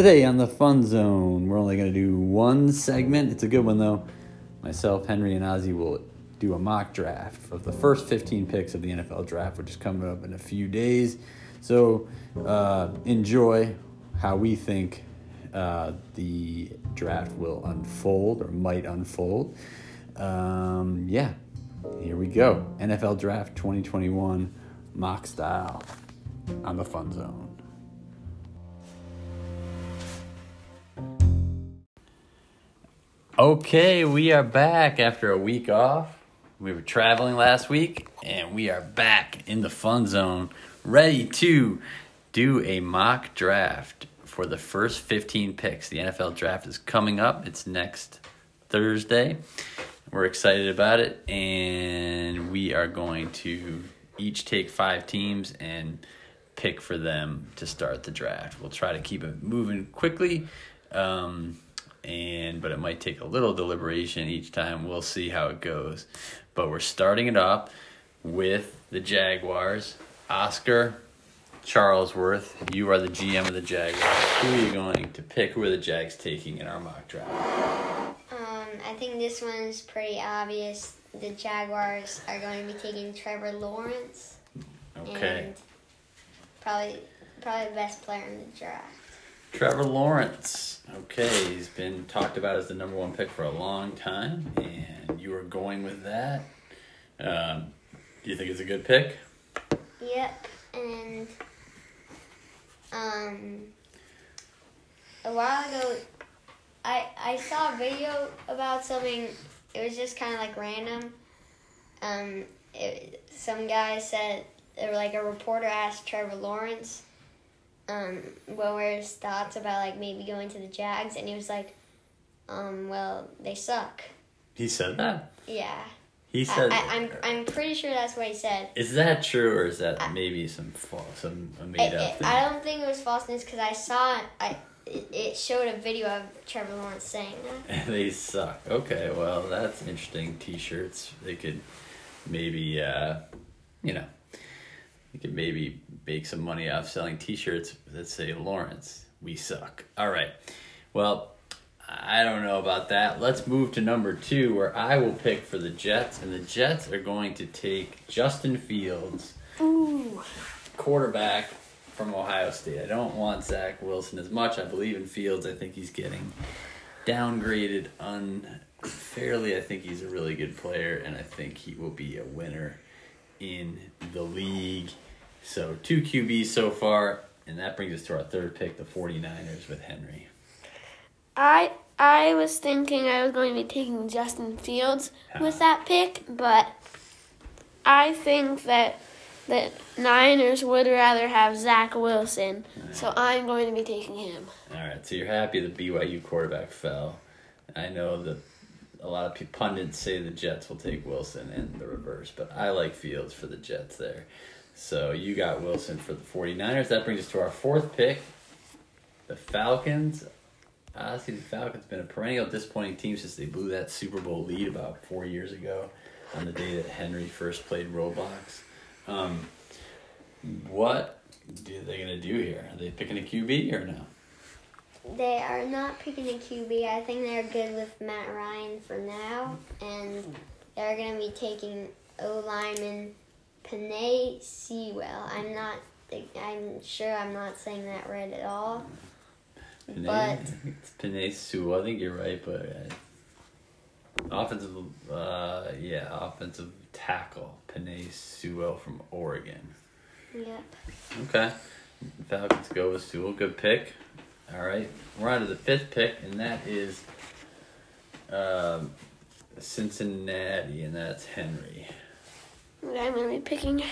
Today on the Fun Zone, we're only going to do one segment. It's a good one though. Myself, Henry, and Ozzy will do a mock draft of the first 15 picks of the NFL draft, which is coming up in a few days. So uh, enjoy how we think uh, the draft will unfold or might unfold. Um, yeah, here we go. NFL Draft 2021 mock style on the Fun Zone. Okay, we are back after a week off. We were traveling last week, and we are back in the fun zone, ready to do a mock draft for the first 15 picks. The NFL draft is coming up, it's next Thursday. We're excited about it, and we are going to each take five teams and pick for them to start the draft. We'll try to keep it moving quickly. Um, and but it might take a little deliberation each time. We'll see how it goes. But we're starting it off with the Jaguars. Oscar Charlesworth, you are the GM of the Jaguars. Who are you going to pick? Who are the Jags taking in our mock draft? Um, I think this one's pretty obvious. The Jaguars are going to be taking Trevor Lawrence. Okay. And probably, probably the best player in the draft. Trevor Lawrence. Okay, he's been talked about as the number one pick for a long time, and you are going with that. Um, do you think it's a good pick? Yep, and um, a while ago, I I saw a video about something. It was just kind of like random. Um, it, some guy said, or like a reporter asked Trevor Lawrence, um, what were his thoughts about like maybe going to the Jags, and he was like, um, well, they suck. He said that. Yeah. He said. I, I'm I'm pretty sure that's what he said. Is that true, or is that maybe some false, some made I, up thing? I don't think it was false news because I saw it. I it, it showed a video of Trevor Lawrence saying that. they suck. Okay, well that's interesting. T-shirts. They could maybe, uh, you know, you could maybe make some money off selling T-shirts that say Lawrence. We suck. All right. Well, I don't know about that. Let's move to number two, where I will pick for the Jets, and the Jets are going to take Justin Fields, Ooh. quarterback from Ohio State. I don't want Zach Wilson as much. I believe in Fields. I think he's getting downgraded unfairly. I think he's a really good player, and I think he will be a winner in the league. So, two QBs so far, and that brings us to our third pick, the 49ers with Henry. I I was thinking I was going to be taking Justin Fields with that pick, but I think that the Niners would rather have Zach Wilson, so I'm going to be taking him. All right, so you're happy the BYU quarterback fell. I know that a lot of pundits say the Jets will take Wilson and the reverse, but I like Fields for the Jets there. So you got Wilson for the 49ers. That brings us to our fourth pick, the Falcons. Honestly, the Falcons been a perennial disappointing team since they blew that Super Bowl lead about four years ago on the day that Henry first played Roblox. Um, what are they gonna do here? Are they picking a QB or no? They are not picking a QB. I think they're good with Matt Ryan for now, and they're going to be taking O lineman Penei Sewell. I'm not. I'm sure I'm not saying that right at all. Penei, But it's Penei Sewell. I think you're right, but uh, offensive, uh, yeah, offensive tackle Penei Sewell from Oregon. yep. Okay, Falcons go with Sewell. Good pick. All right, we're on to the fifth pick, and that is um, Cincinnati, and that's Henry. I'm going to be picking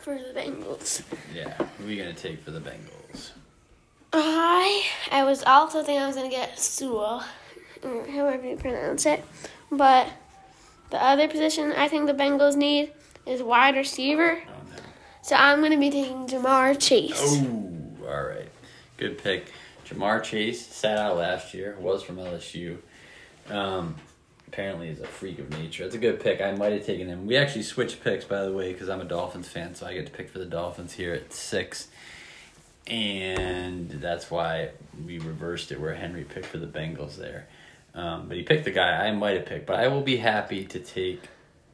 for the Bengals. Yeah, who are you gonna take for the Bengals? I I was also thinking I was going to get Sewell, however you pronounce it, but the other position I think the Bengals need is wide receiver. Oh no. So I'm going to be taking Ja'Marr Chase. Oh, all right. Good pick. Ja'Marr Chase sat out last year, was from LSU. Um, apparently, is a freak of nature. It's a good pick. I might have taken him. We actually switched picks, by the way, because I'm a Dolphins fan, so I get to pick for the Dolphins here at six. and that's why we reversed it where Henry picked for the Bengals there. Um, but he picked the guy I might have picked, but I will be happy to take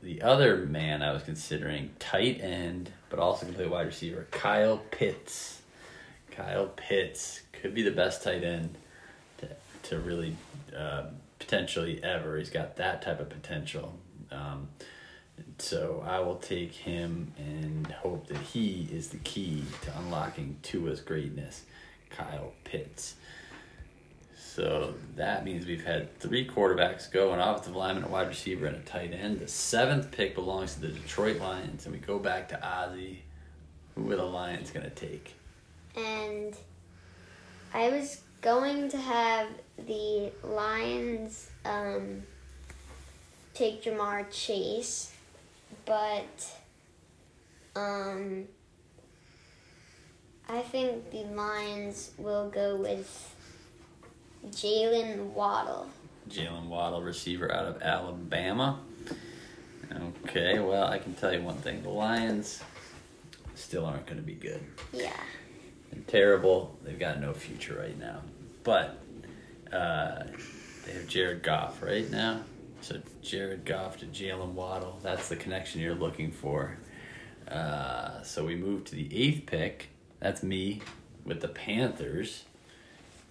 the other man I was considering, tight end, but also can play wide receiver, Kyle Pitts. Kyle Pitts could be the best tight end to, to really uh, potentially ever. He's got that type of potential. Um, so I will take him and hope that he is the key to unlocking Tua's greatness. Kyle Pitts. So that means we've had three quarterbacks go, an offensive lineman, a wide receiver, and a tight end. The seventh pick belongs to the Detroit Lions, and we go back to Ozzy. Who are the Lions going to take? And I was going to have the Lions um, take Ja'Marr Chase, but um, I think the Lions will go with Jaylen Waddle. Jaylen Waddle, receiver out of Alabama. Okay, well, I can tell you one thing. The Lions still aren't going to be good. Yeah. They're terrible. They've got no future right now. But uh, they have Jared Goff right now. So Jared Goff to Jaylen Waddle. That's the connection you're looking for. Uh, so we move to the eighth pick. That's me with the Panthers.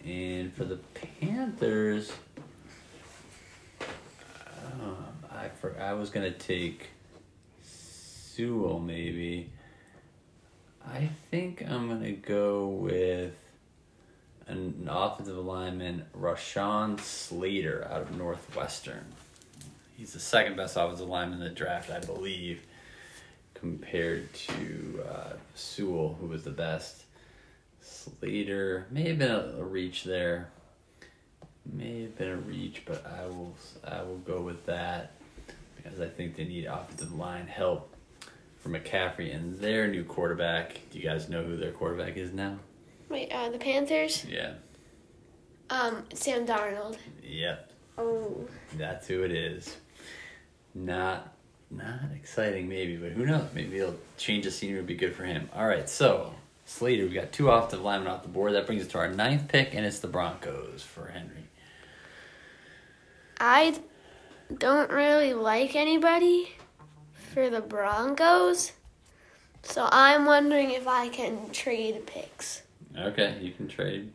And for the Panthers, um, I for I was gonna take Sewell maybe. I think I'm gonna go with an offensive lineman, Rashawn Slater out of Northwestern. He's the second best offensive lineman in the draft, I believe, compared to uh, Sewell, who was the best. Slater may have been a, a reach there. May have been a reach, but I will I will go with that because I think they need offensive line help for McCaffrey and their new quarterback. Do you guys know who their quarterback is now? Wait, uh, the Panthers? Yeah. Um, Sam Darnold. Yep. Oh. That's who it is. Not not exciting maybe, but who knows? Maybe he'll change the scenery would be good for him. All right, so Slater, we got two offensive linemen off the board. That brings us to our ninth pick, and it's the Broncos for Henry. I don't really like anybody for the Broncos. So I'm wondering if I can trade picks. Okay, you can trade.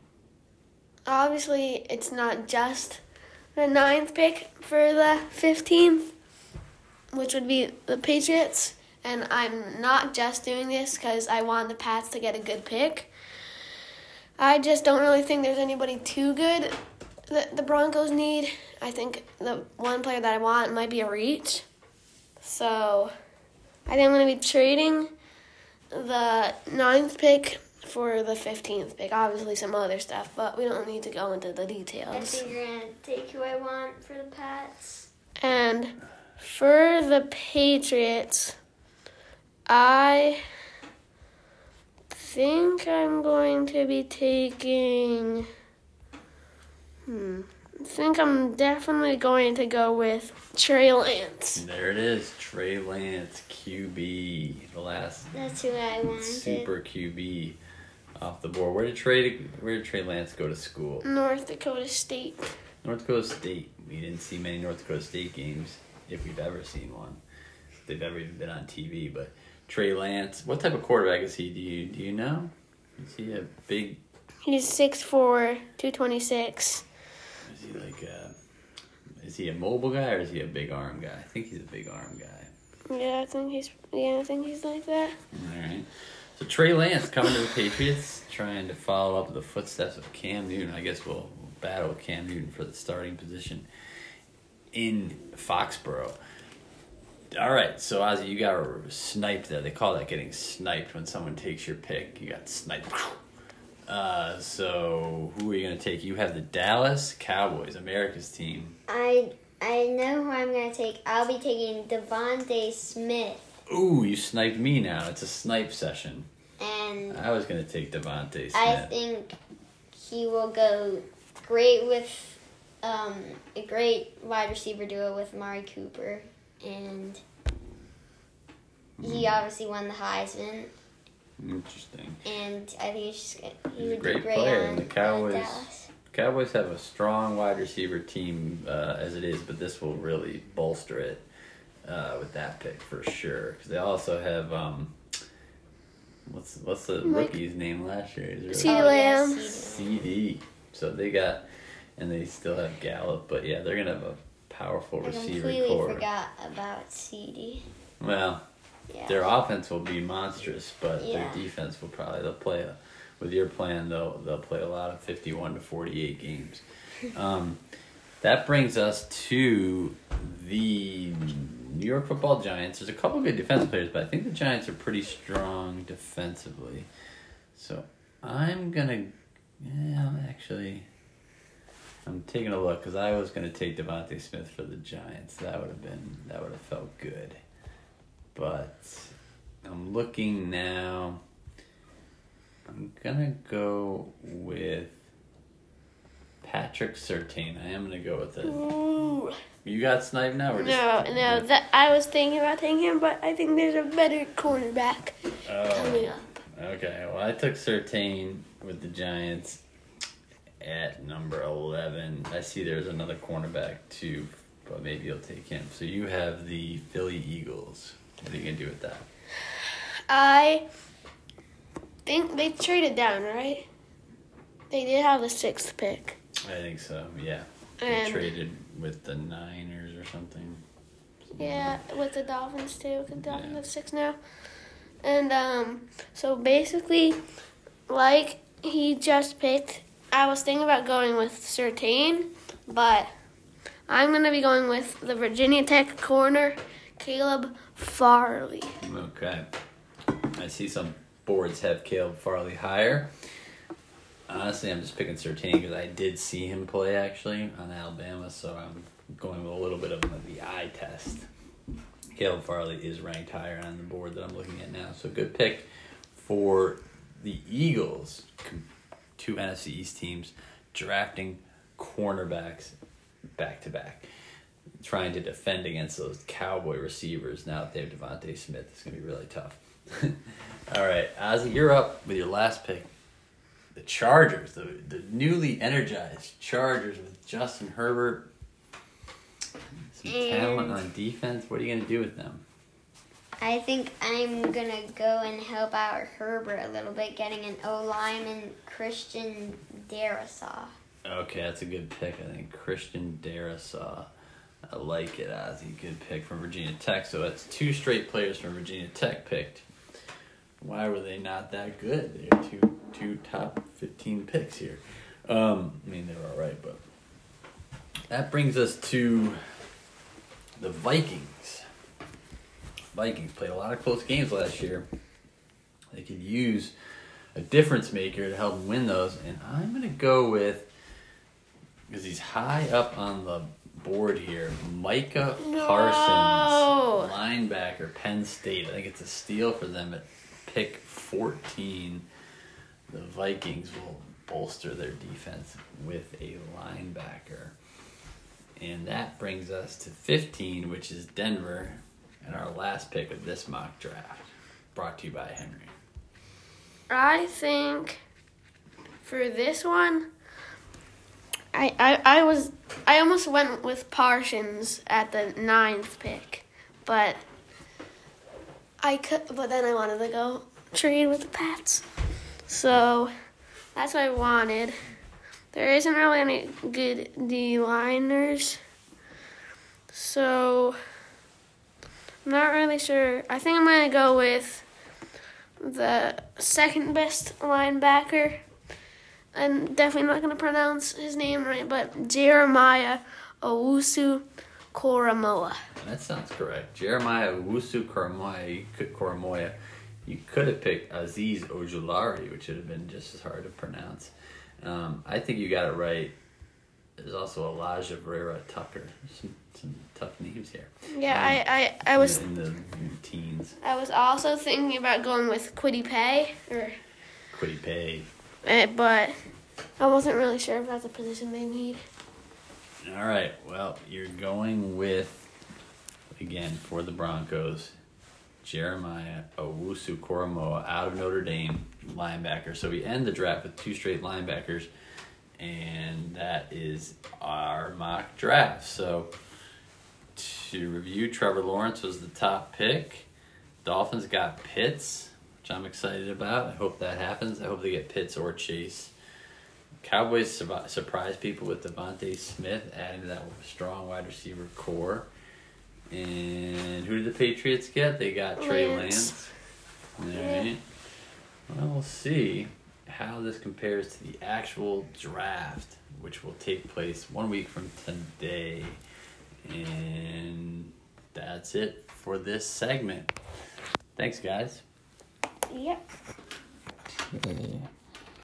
Obviously, it's not just the ninth pick for the 15th, which would be the Patriots. And I'm not just doing this because I want the Pats to get a good pick. I just don't really think there's anybody too good that the Broncos need. I think the one player that I want might be a reach. So I think I'm going to be trading the ninth pick for the 15th pick. Obviously, some other stuff, but we don't need to go into the details. I think you're gonna take who I want for the Pats. And for the Patriots, I think I'm going to be taking. Hmm. I think I'm definitely going to go with Trey Lance. There it is, Trey Lance, QB, the last That's who I wanted. super QB off the board. Where did Trey Where did Trey Lance go to school? North Dakota State. North Dakota State. We didn't see many North Dakota State games, if we've ever seen one. If they've ever even been on TV. But Trey Lance, what type of quarterback is he? Do you do you know? Is he a big? He's 6'4, 226. Is he like a? Is he a mobile guy or is he a big arm guy? I think he's a big arm guy. Yeah, I think he's yeah, I think he's like that. All right. So Trey Lance coming to the Patriots, trying to follow up the footsteps of Cam Newton. I guess we'll, we'll battle Cam Newton for the starting position in Foxborough. All right, so Ozzy, you got sniped there. They call that getting sniped when someone takes your pick. You got sniped. Uh, so who are you gonna take? You have the Dallas Cowboys, America's team. I I know who I'm gonna take. I'll be taking DeVonta Smith, Ooh, you sniped me now. It's a snipe session. and I was gonna take DeVonta. Smith. I think he will go great with um, a great wide receiver duo with Mari Cooper, and he Mm-hmm. obviously won the Heisman. Interesting. and I think he's just, he He's a would great be great player, on and the Cowboys- Dallas. Cowboys have a strong wide receiver team uh, as it is, but this will really bolster it uh, with that pick for sure. Because they also have um, what's what's the Mike- rookie's name last year? He's really- C- Oh, Lamb. CeeDee. CeeDee. So they got, and they still have Gallup, but yeah, they're gonna have a powerful I receiver completely core. forgot about CeeDee. Well, Yeah. their offense will be monstrous, but Yeah. their defense will probably they'll play a, with your plan they'll they'll play a lot of fifty one to forty eight games. Um, that brings us to the New York Football Giants. There's a couple good defensive players, but I think the Giants are pretty strong defensively. So I'm gonna, yeah, actually. I'm taking a look because I was going to take DeVonta Smith for the Giants. That would have been that would have felt good. But I'm looking now. I'm gonna go with Patrick Surtain. I am gonna go with it. Ooh. You got Snipe now, or No, just no, that I was thinking about taking him, but I think there's a better cornerback Oh, coming up. okay. Well, I took Surtain with the Giants at number eleven. I see there's another cornerback too, but maybe you'll take him. So you have the Philly Eagles. What are you gonna do with that? I think they traded down, right? They did have the sixth pick. I think so. Yeah. They traded with the Niners or something. yeah, with the Dolphins too. The Dolphins Yeah. have six now. And um, so basically, like he just picked, I was thinking about going with Surtain, but I'm gonna be going with the Virginia Tech corner, Caleb Farley. Okay. I see some boards have Caleb Farley higher. Honestly, I'm just picking Surtain because I did see him play actually on Alabama, so I'm going with a little bit of the eye test. Caleb Farley is ranked higher on the board that I'm looking at now, so good pick for the Eagles. Two NFC East teams drafting cornerbacks back to back trying to defend against those cowboy receivers now that they have DeVonta Smith. It's gonna be really tough. All right, Ozzy, you're up with your last pick. The Chargers, the the newly energized Chargers with Justin Herbert. Some talent on defense. What are you gonna do with them? I think I'm gonna go and help out Herbert a little bit, getting an O lineman, Christian Darrisaw. Okay, that's a good pick. I think Christian Darrisaw. I like it, Ozzy. Good pick from Virginia Tech. So that's two straight players from Virginia Tech picked. Why were they not that good? They're two two top fifteen picks here. Um, I mean they were all right, but that brings us to the Vikings. Vikings played a lot of close games last year. They could use a difference maker to help win those, and I'm gonna go with because he's high up on the board here. Micah No. Parsons, linebacker, Penn State. I think it's a steal for them at pick 14. The Vikings will bolster their defense with a linebacker. And that brings us to 15, which is Denver, and our last pick of this mock draft. Brought to you by Henry. I think for this one, I, I, I was I almost went with Parsons at the ninth pick, but I could. But then I wanted to go trade with the Pats, so that's what I wanted. There isn't really any good D liners, so I'm not really sure. I think I'm gonna go with the second best linebacker. I'm definitely not going to pronounce his name right, but Jeremiah Owusu Koramoah. That sounds correct. Jeremiah Wusu Karamoya. You could You could have picked Azeez Ojulari, which would have been just as hard to pronounce. Um, I think you got it right. There's also Alijah Verrera Tucker. Some, some tough names here. Yeah, Um, I, I, I was in the, in the teens. I was also thinking about going with Kwity Paye, or Kwity Paye. Eh, but I wasn't really sure if that's a position they need. All right. Well, you're going with again for the Broncos, Jeremiah Owusu Koramoah out of Notre Dame, linebacker. So we end the draft with two straight linebackers, and that is our mock draft. So to review, Trevor Lawrence was the top pick. Dolphins got Pitts, which I'm excited about. I hope that happens. I hope they get Pitts or Chase. Cowboys sur- surprised people with DeVonta Smith, adding to that strong wide receiver corps. And who did the Patriots get? They got Trey Lance. Lance. All right. Well, we'll see how this compares to the actual draft, which will take place one week from today. And that's it for this segment. Thanks, guys. Yep. Okay.